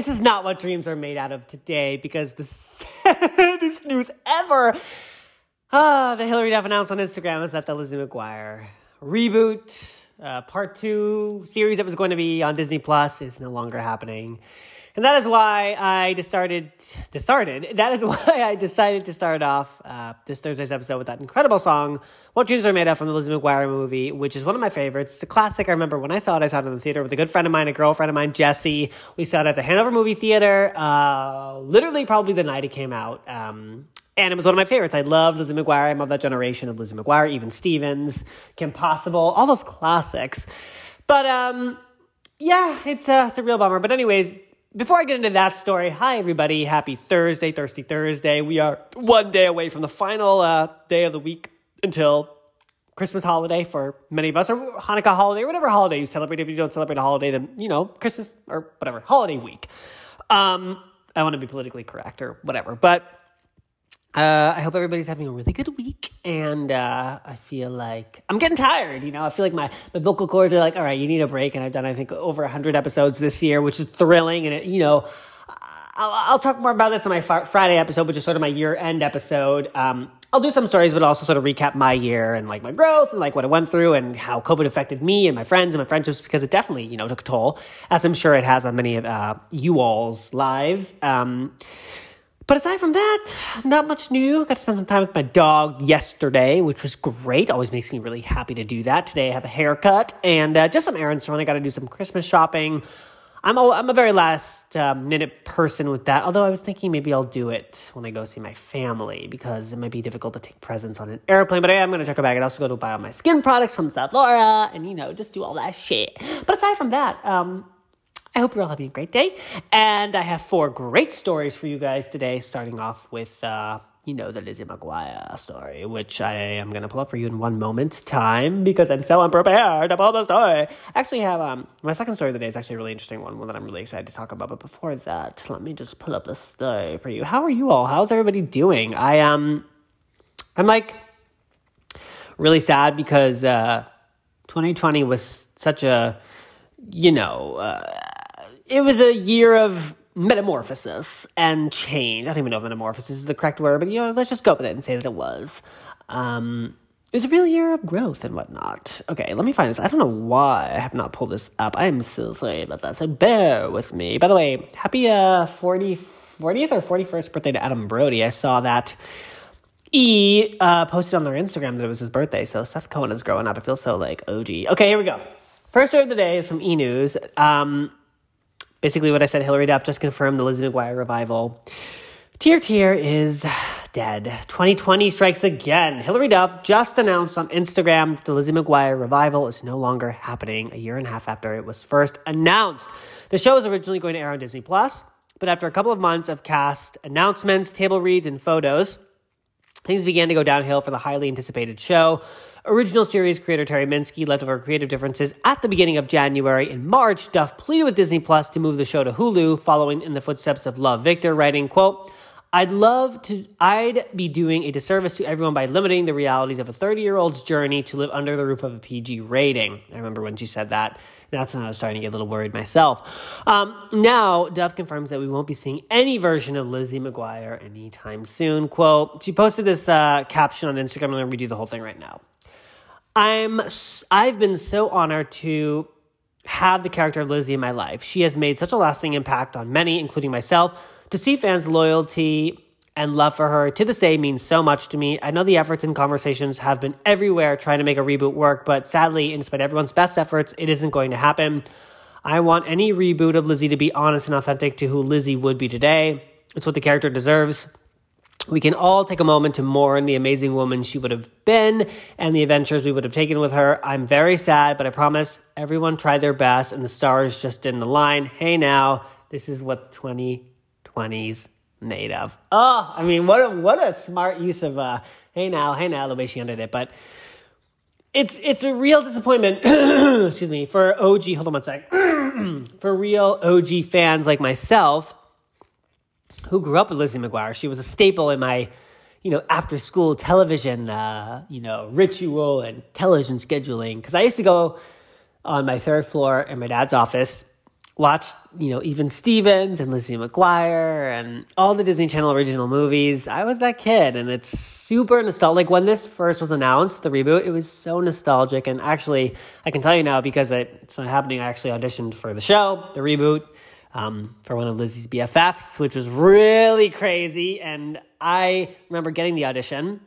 This is not what dreams are made out of today because the saddest news ever. Ah, the Hilary Duff announced on Instagram is that the Lizzie McGuire reboot, uh, part two series that was going to be on Disney Plus is no longer happening. And that is why I decided, decided, that is why I decided to start off uh, this Thursday's episode with that incredible song, What Dreams Are Made Of from the Lizzie McGuire movie, which is one of my favorites. It's a classic. I remember when I saw it, I saw it in the theater with a good friend of mine, a girlfriend of mine, Jessie. We saw it at the Hanover Movie Theater, uh, literally probably the night it came out. Um, and it was one of my favorites. I love Lizzie McGuire. I love that generation of Lizzie McGuire, even Stevens, Kim Possible, all those classics. But um, yeah, it's a, it's a real bummer. But anyways, before I get into that story, hi everybody. Happy Thursday, Thirsty Thursday. We are one day away from the final uh, day of the week until Christmas holiday for many of us, or Hanukkah holiday, or whatever holiday you celebrate. If you don't celebrate a holiday, then, you know, Christmas or whatever, holiday week. Um, I want to be politically correct or whatever. But uh, I hope everybody's having a really good week, and uh, I feel like I'm getting tired. You know, I feel like my, my vocal cords are like, all right, you need a break. And I've done, I think, over 100 episodes this year, which is thrilling. And, it, you know, I'll, I'll, talk more about this in my Friday episode, which is sort of my year end episode. Um, I'll do some stories, but also sort of recap my year and like my growth and like what I went through and how COVID affected me and my friends and my friendships because it definitely, you know, took a toll, as I'm sure it has on many of uh, you all's lives. Um, but aside from that, not much new. Got to spend some time with my dog yesterday, which was great. Always makes me really happy to do that. Today I have a haircut and uh, just some errands to run. I got to do some Christmas shopping. I'm a, I'm a very last uh, minute person with that. Although I was thinking maybe I'll do it when I go see my family because it might be difficult to take presents on an airplane. But I am going to check a bag and also go to buy all my skin products from Sephora and you know just do all that shit. But aside from that, um, I hope you're all having a great day. And I have four great stories for you guys today, starting off with, uh, you know, the Lizzie McGuire story, which I am going to pull up for you in one moment's time because I'm so unprepared to pull the story. I actually have, um, my second story of the day is actually a really interesting one, one that I'm really excited to talk about. But before that, let me just pull up the story for you. How are you all? How's everybody doing? I, um, I'm like really sad because, uh, 2020 was such a, you know, uh, it was a year of metamorphosis and change. I don't even know if metamorphosis is the correct word, but you know, let's just go with it and say that it was. Um, it was a real year of growth and whatnot. Okay, let me find this. I don't know why I have not pulled this up. I am so sorry about that. So bear with me. By the way, happy uh 40, 40th or 41st birthday to Adam Brody. I saw that E uh, posted on their Instagram that it was his birthday. So Seth Cohen is growing up. I feel so like OG. Okay, here we go. First story of the day is from E News. Um, basically what I said, Hilary Duff just confirmed the Lizzie McGuire revival. Tier Tier is dead. 2020 strikes again. Hilary Duff just announced on Instagram the Lizzie McGuire revival is no longer happening a year and a half after it was first announced. The show was originally going to air on Disney Plus, but after a couple of months of cast announcements, table reads, and photos, things began to go downhill for the highly anticipated show. Original series creator Terri Minsky left over creative differences at the beginning of January. In March, Duff pleaded with Disney Plus to move the show to Hulu, following in the footsteps of Love Victor, writing, quote, I'd love to, I'd be doing a disservice to everyone by limiting the realities of a 30 year old's journey to live under the roof of a PG rating. I remember when she said that. That's when I was starting to get a little worried myself. Um, now, Duff confirms that we won't be seeing any version of Lizzie McGuire anytime soon. Quote, she posted this uh, caption on Instagram. I'm going to redo the whole thing right now. I'm I've been so honored to have the character of Lizzie in my life. She has made such a lasting impact on many, including myself. To see fans' loyalty and love for her to this day means so much to me. I know the efforts and conversations have been everywhere trying to make a reboot work, but sadly, in spite of everyone's best efforts, it isn't going to happen. I want any reboot of Lizzie to be honest and authentic to who Lizzie would be today. It's what the character deserves we can all take a moment to mourn the amazing woman she would have been and the adventures we would have taken with her. I'm very sad, but I promise everyone tried their best and the stars just didn't align. Hey now, this is what 2020's made of. Oh, I mean, what a, what a smart use of uh, hey now, hey now, the way she ended it. But it's it's a real disappointment, excuse me, for OG, hold on one sec, for real OG fans like myself who grew up with Lizzie McGuire. She was a staple in my, you know, after school television, uh, you know, ritual and television scheduling. Because I used to go on my third floor in my dad's office watch, you know, even Stevens and Lizzie McGuire and all the Disney Channel original movies. I was that kid and it's super nostalgic. Like when this first was announced, the reboot, it was so nostalgic. And actually, I can tell you now because it's not happening, I actually auditioned for the show, the reboot, um, for one of Lizzie's BFFs, which was really crazy. And I remember getting the audition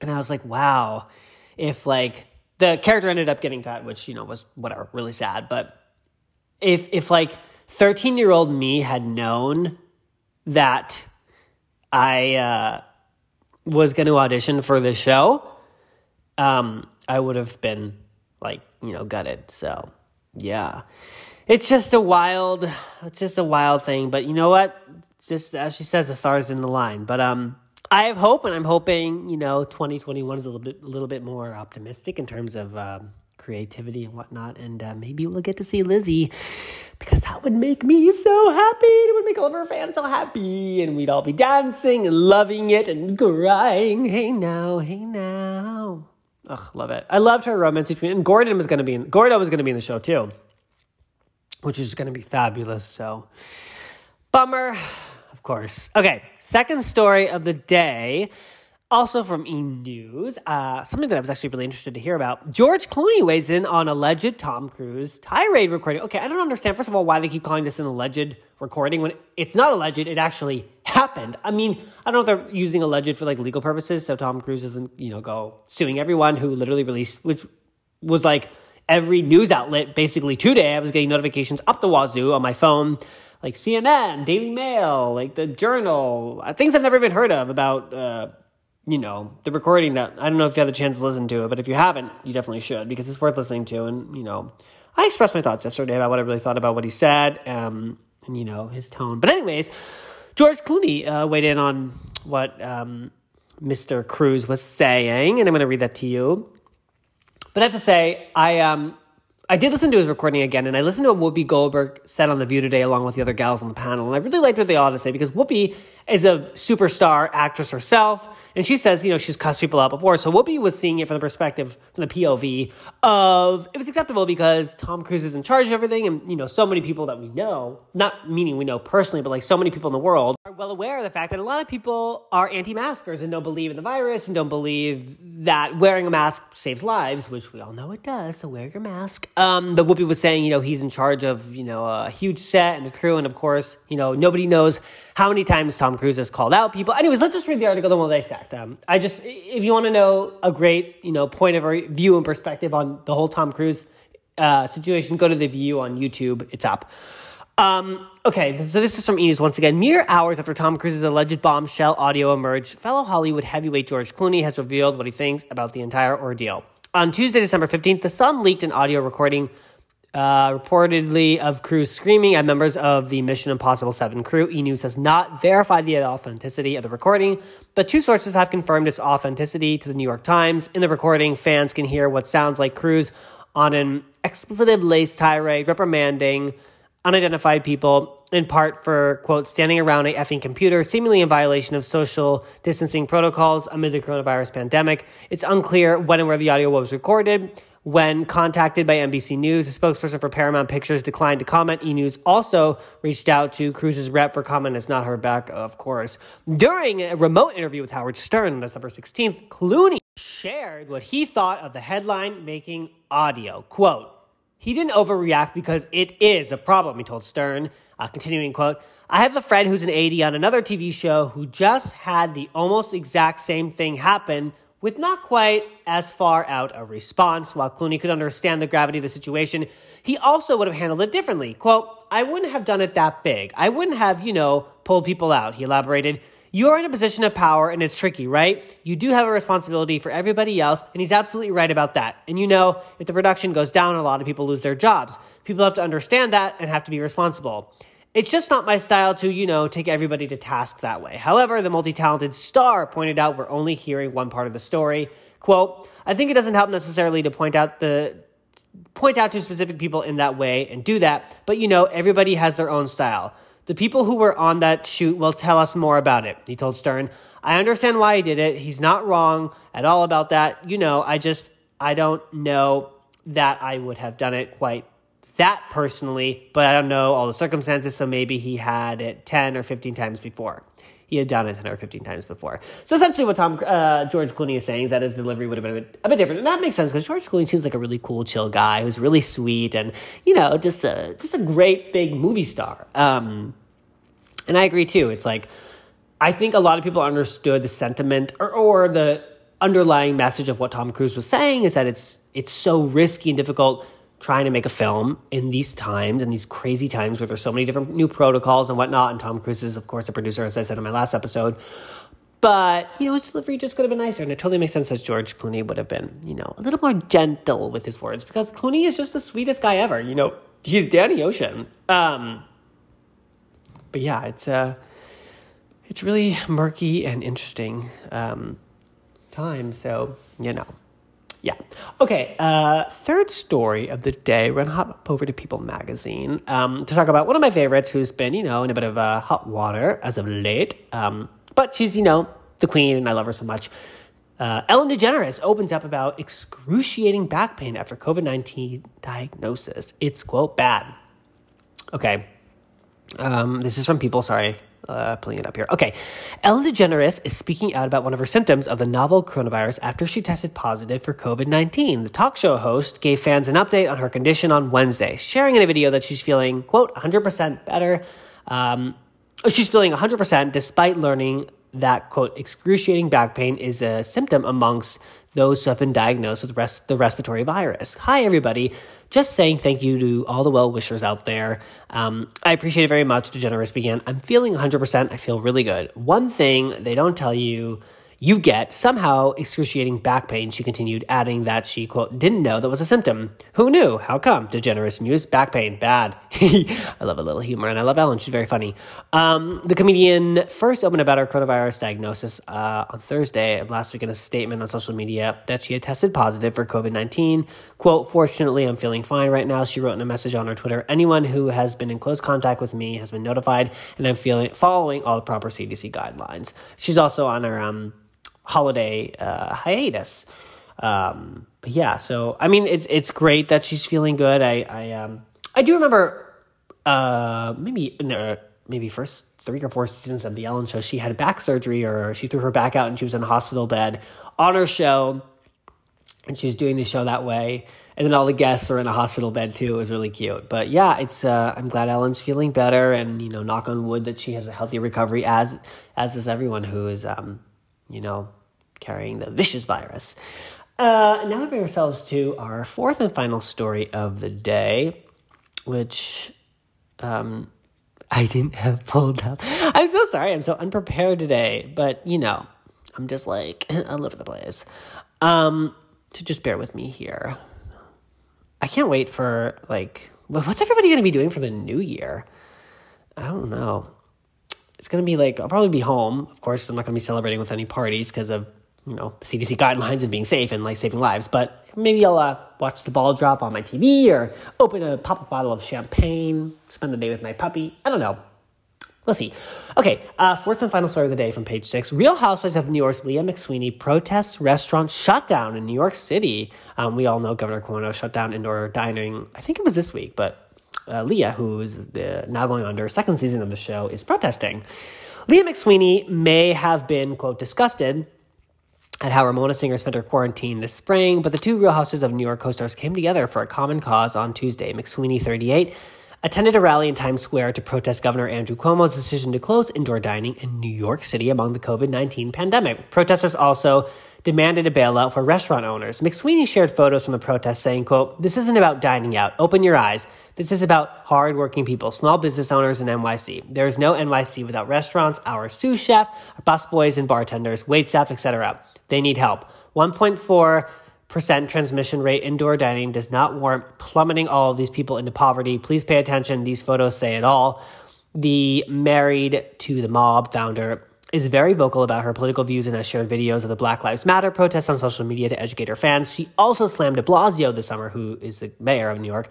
and I was like, wow, if like the character ended up getting cut, which, you know, was whatever, really sad. But if if like 13 year old me had known that I uh, was going to audition for the show, um, I would have been like, you know, gutted. So, yeah. It's just a wild, it's just a wild thing. But you know what? just as she says, the stars in the line. But um, I have hope, and I'm hoping you know 2021 is a little bit, a little bit more optimistic in terms of um, creativity and whatnot. And uh, maybe we'll get to see Lizzie because that would make me so happy. It would make all of her fans so happy. And we'd all be dancing and loving it and crying. Hey now, hey now. Ugh, love it. I loved her romance between, and Gordo was to be in, Gordo was to be in the show too, which is to be fabulous. So, bummer, of course. Okay, second story of the day also from E News, uh, something that I was actually really interested to hear about. George Clooney weighs in on alleged Tom Cruise tirade recording. Okay, I don't understand, first of all, why they keep calling this an alleged recording when it's not alleged, it actually happened. I mean, I don't know if they're using alleged for like legal purposes, so Tom Cruise doesn't, you know, go suing everyone who literally released, which was like every news outlet basically today. I was getting notifications up the wazoo on my phone like CNN, Daily Mail, like the Journal, uh, things I've never even heard of about uh, you know, the recording that I don't know if you had the chance to listen to it, but if you haven't, you definitely should because it's worth listening to. And, you know, I expressed my thoughts yesterday about what I really thought about what he said um, and, you know, his tone. But, anyways, George Clooney uh, weighed in on what um, Mr. Cruise was saying, and I'm going to read that to you. But I have to say, I um, I did listen to his recording again, and I listened to what Whoopi Goldberg said on The View today, along with the other gals on the panel. And I really liked what they all had to say because Whoopi is a superstar actress herself. And she says, you know, she's cussed people out before. So Whoopi was seeing it from the perspective, from the POV of it was acceptable because Tom Cruise is in charge of everything. And, you know, so many people that we know, not meaning we know personally, but like so many people in the world are well aware of the fact that a lot of people are anti maskers and don't believe in the virus and don't believe that wearing a mask saves lives, which we all know it does. So wear your mask. Um, but Whoopi was saying, you know, he's in charge of, you know, a huge set and a crew. And of course, you know, nobody knows how many times Tom Cruise has called out people. Anyways, let's just read the article, then we'll dissect. Um, I just, if you want to know a great, you know, point of view and perspective on the whole Tom Cruise uh, situation, go to the View on YouTube. It's up. Um, okay, so this is from E! News once again. Mere hours after Tom Cruise's alleged bombshell audio emerged, fellow Hollywood heavyweight George Clooney has revealed what he thinks about the entire ordeal. On Tuesday, December 15th, The Sun leaked an audio recording uh, reportedly of Cruise screaming at members of the Mission Impossible 7 crew. E! News has not verified the authenticity of the recording, but two sources have confirmed its authenticity to the New York Times. In the recording, fans can hear what sounds like Cruise on an expletive laced tirade reprimanding unidentified people, in part for, quote, standing around a effing computer, seemingly in violation of social distancing protocols amid the coronavirus pandemic. It's unclear when and where the audio was recorded. When contacted by NBC News, a spokesperson for Paramount Pictures declined to comment. E News also reached out to Cruise's rep for comment, has not heard back, of course. During a remote interview with Howard Stern on December 16th, Clooney shared what he thought of the headline making audio. Quote, he didn't overreact because it is a problem, he told Stern. Uh, continuing quote, I have a friend who's an AD on another TV show who just had the almost exact same thing happen with not quite as far out a response. While Clooney could understand the gravity of the situation, he also would have handled it differently. Quote, I wouldn't have done it that big. I wouldn't have, you know, pulled people out, he elaborated. You're in a position of power and it's tricky, right? You do have a responsibility for everybody else, and he's absolutely right about that. And you know, if the production goes down, a lot of people lose their jobs. People have to understand that and have to be responsible. It's just not my style to, you know, take everybody to task that way. However, the multi talented star pointed out we're only hearing one part of the story. Quote, I think it doesn't help necessarily to point out the point out to specific people in that way and do that, but you know, everybody has their own style. The people who were on that shoot will tell us more about it, he told Stern. I understand why he did it. He's not wrong at all about that. You know, I just I don't know that I would have done it quite that personally, but I don't know all the circumstances, so maybe he had it 10 or 15 times before. He had done it 10 or 15 times before. So essentially, what Tom uh, George Clooney is saying is that his delivery would have been a bit, a bit different, and that makes sense because George Clooney seems like a really cool, chill guy who's really sweet and you know just a just a great big movie star. Um, and I agree too. It's like I think a lot of people understood the sentiment or, or the underlying message of what Tom Cruise was saying is that it's it's so risky and difficult trying to make a film in these times in these crazy times where there's so many different new protocols and whatnot. And Tom Cruise is, of course, a producer, as I said in my last episode. But, you know, his delivery just could have been nicer. And it totally makes sense that George Clooney would have been, you know, a little more gentle with his words because Clooney is just the sweetest guy ever. You know, he's Danny Ocean. Um, but yeah, it's uh, it's really murky and interesting um, time. So, you know. Yeah. Okay. Uh, third story of the day. We're gonna hop over to People Magazine um, to talk about one of my favorites, who's been you know in a bit of uh, hot water as of late. Um, but she's you know the queen, and I love her so much. Uh, Ellen DeGeneres opens up about excruciating back pain after COVID nineteen diagnosis. It's quote bad. Okay. Um, this is from People. Sorry, uh, pulling it up here. Okay. Ellen DeGeneres is speaking out about one of her symptoms of the novel coronavirus after she tested positive for COVID 19. The talk show host gave fans an update on her condition on Wednesday, sharing in a video that she's feeling, quote, 100% better. Um, she's feeling 100% despite learning that, quote, excruciating back pain is a symptom amongst those who have been diagnosed with res- the respiratory virus. Hi, everybody just saying thank you to all the well wishers out there. Um, I appreciate it very much. DeGeneres began. I'm feeling 100%. I feel really good. One thing they don't tell you you get somehow excruciating back pain, she continued, adding that she, quote, didn't know that was a symptom. Who knew? How come? DeGeneres Muse, back pain, bad. I love a little humor, and I love Ellen. She's very funny. Um, the comedian first opened about her coronavirus diagnosis uh, on Thursday of last week in a statement on social media that she had tested positive for COVID 19. Quote, fortunately, I'm feeling fine right now. She wrote in a message on her Twitter anyone who has been in close contact with me has been notified, and I'm feeling following all the proper CDC guidelines. She's also on her, um, holiday uh, hiatus. Um, but yeah, so I mean, it's it's great that she's feeling good. I I um I do remember uh maybe no, maybe first three or four seasons of the Ellen Show, she had back surgery or she threw her back out and she was in a hospital bed on her show, and she was doing the show that way. And then all the guests are in a hospital bed too. It was really cute. But yeah, it's uh, I'm glad Ellen's feeling better, and you know, knock on wood that she has a healthy recovery, as as is everyone who is um, you know, carrying the vicious virus. Uh, now we bring ourselves to our fourth and final story of the day, which um, I didn't have pulled up. I'm so sorry. I'm so unprepared today, but you know, I'm just like all over the place. Um, so just bear with me here. I can't wait for like, what's everybody going to be doing for the new year? I don't know it's going to be like, I'll probably be home. Of course, I'm not going to be celebrating with any parties because of, you know, CDC guidelines and being safe and like saving lives. But maybe I'll uh, watch the ball drop on my TV or open a pop up bottle of champagne, spend the day with my puppy. I don't know. Let's see. Okay, uh, fourth and final story of the day from page six. Real Housewives of New York's Leah McSweeney protests restaurant shutdown in New York City. Um, we all know Governor Cuomo shut down indoor dining. I think it was this week, but uh, Leah, who's the, now going on her second season of the show, is protesting. Leah McSweeney may have been, quote, disgusted at how Ramona Singer spent her quarantine this spring, but the two Real Houses of New York co stars came together for a common cause on Tuesday. McSweeney, 38, attended a rally in Times Square to protest Governor Andrew Cuomo's decision to close indoor dining in New York City among the COVID 19 pandemic. Protesters also demanded a bailout for restaurant owners. McSweeney shared photos from the protest saying, quote, This isn't about dining out. Open your eyes. This is about hardworking people, small business owners in NYC. There is no NYC without restaurants, our sous chef, busboys and bartenders, wait staff, etc. They need help. 1.4% transmission rate indoor dining does not warrant plummeting all of these people into poverty. Please pay attention. These photos say it all. The Married to the Mob founder is very vocal about her political views and has shared videos of the Black Lives Matter protests on social media to educate her fans. She also slammed de Blasio this summer, who is the mayor of New York,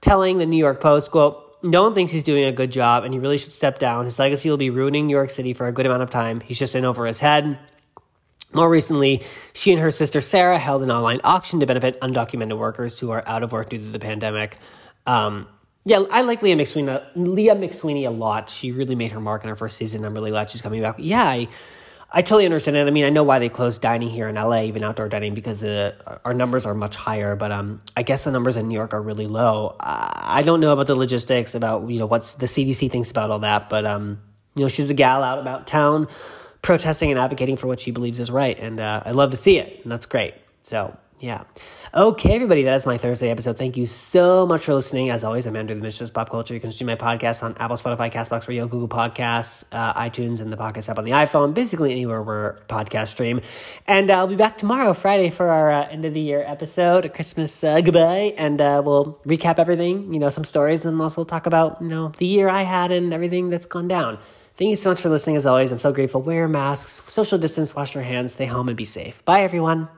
telling the New York Post, quote, no one thinks he's doing a good job and he really should step down. His legacy will be ruining New York City for a good amount of time. He's just in over his head. More recently, she and her sister Sarah held an online auction to benefit undocumented workers who are out of work due to the pandemic. Um, yeah, I like Leah McSweeney, Leah McSweeney a lot. She really made her mark in her first season. I'm really glad she's coming back. Yeah, I, I totally understand it. I mean, I know why they closed dining here in LA, even outdoor dining, because uh, our numbers are much higher. But um, I guess the numbers in New York are really low. I don't know about the logistics, about you know what's the CDC thinks about all that. But um, you know, she's a gal out about town, protesting and advocating for what she believes is right, and uh, I love to see it, and that's great. So yeah. Okay, everybody, that is my Thursday episode. Thank you so much for listening. As always, I'm Andrew the Mistress Pop Culture. You can stream my podcast on Apple, Spotify, Castbox Radio, Google Podcasts, uh, iTunes, and the podcast app on the iPhone, basically anywhere where podcast stream. And uh, I'll be back tomorrow, Friday, for our uh, end of the year episode, Christmas uh, goodbye, and uh, we'll recap everything, you know, some stories, and also talk about, you know, the year I had and everything that's gone down. Thank you so much for listening. As always, I'm so grateful. Wear masks, social distance, wash your hands, stay home, and be safe. Bye, everyone.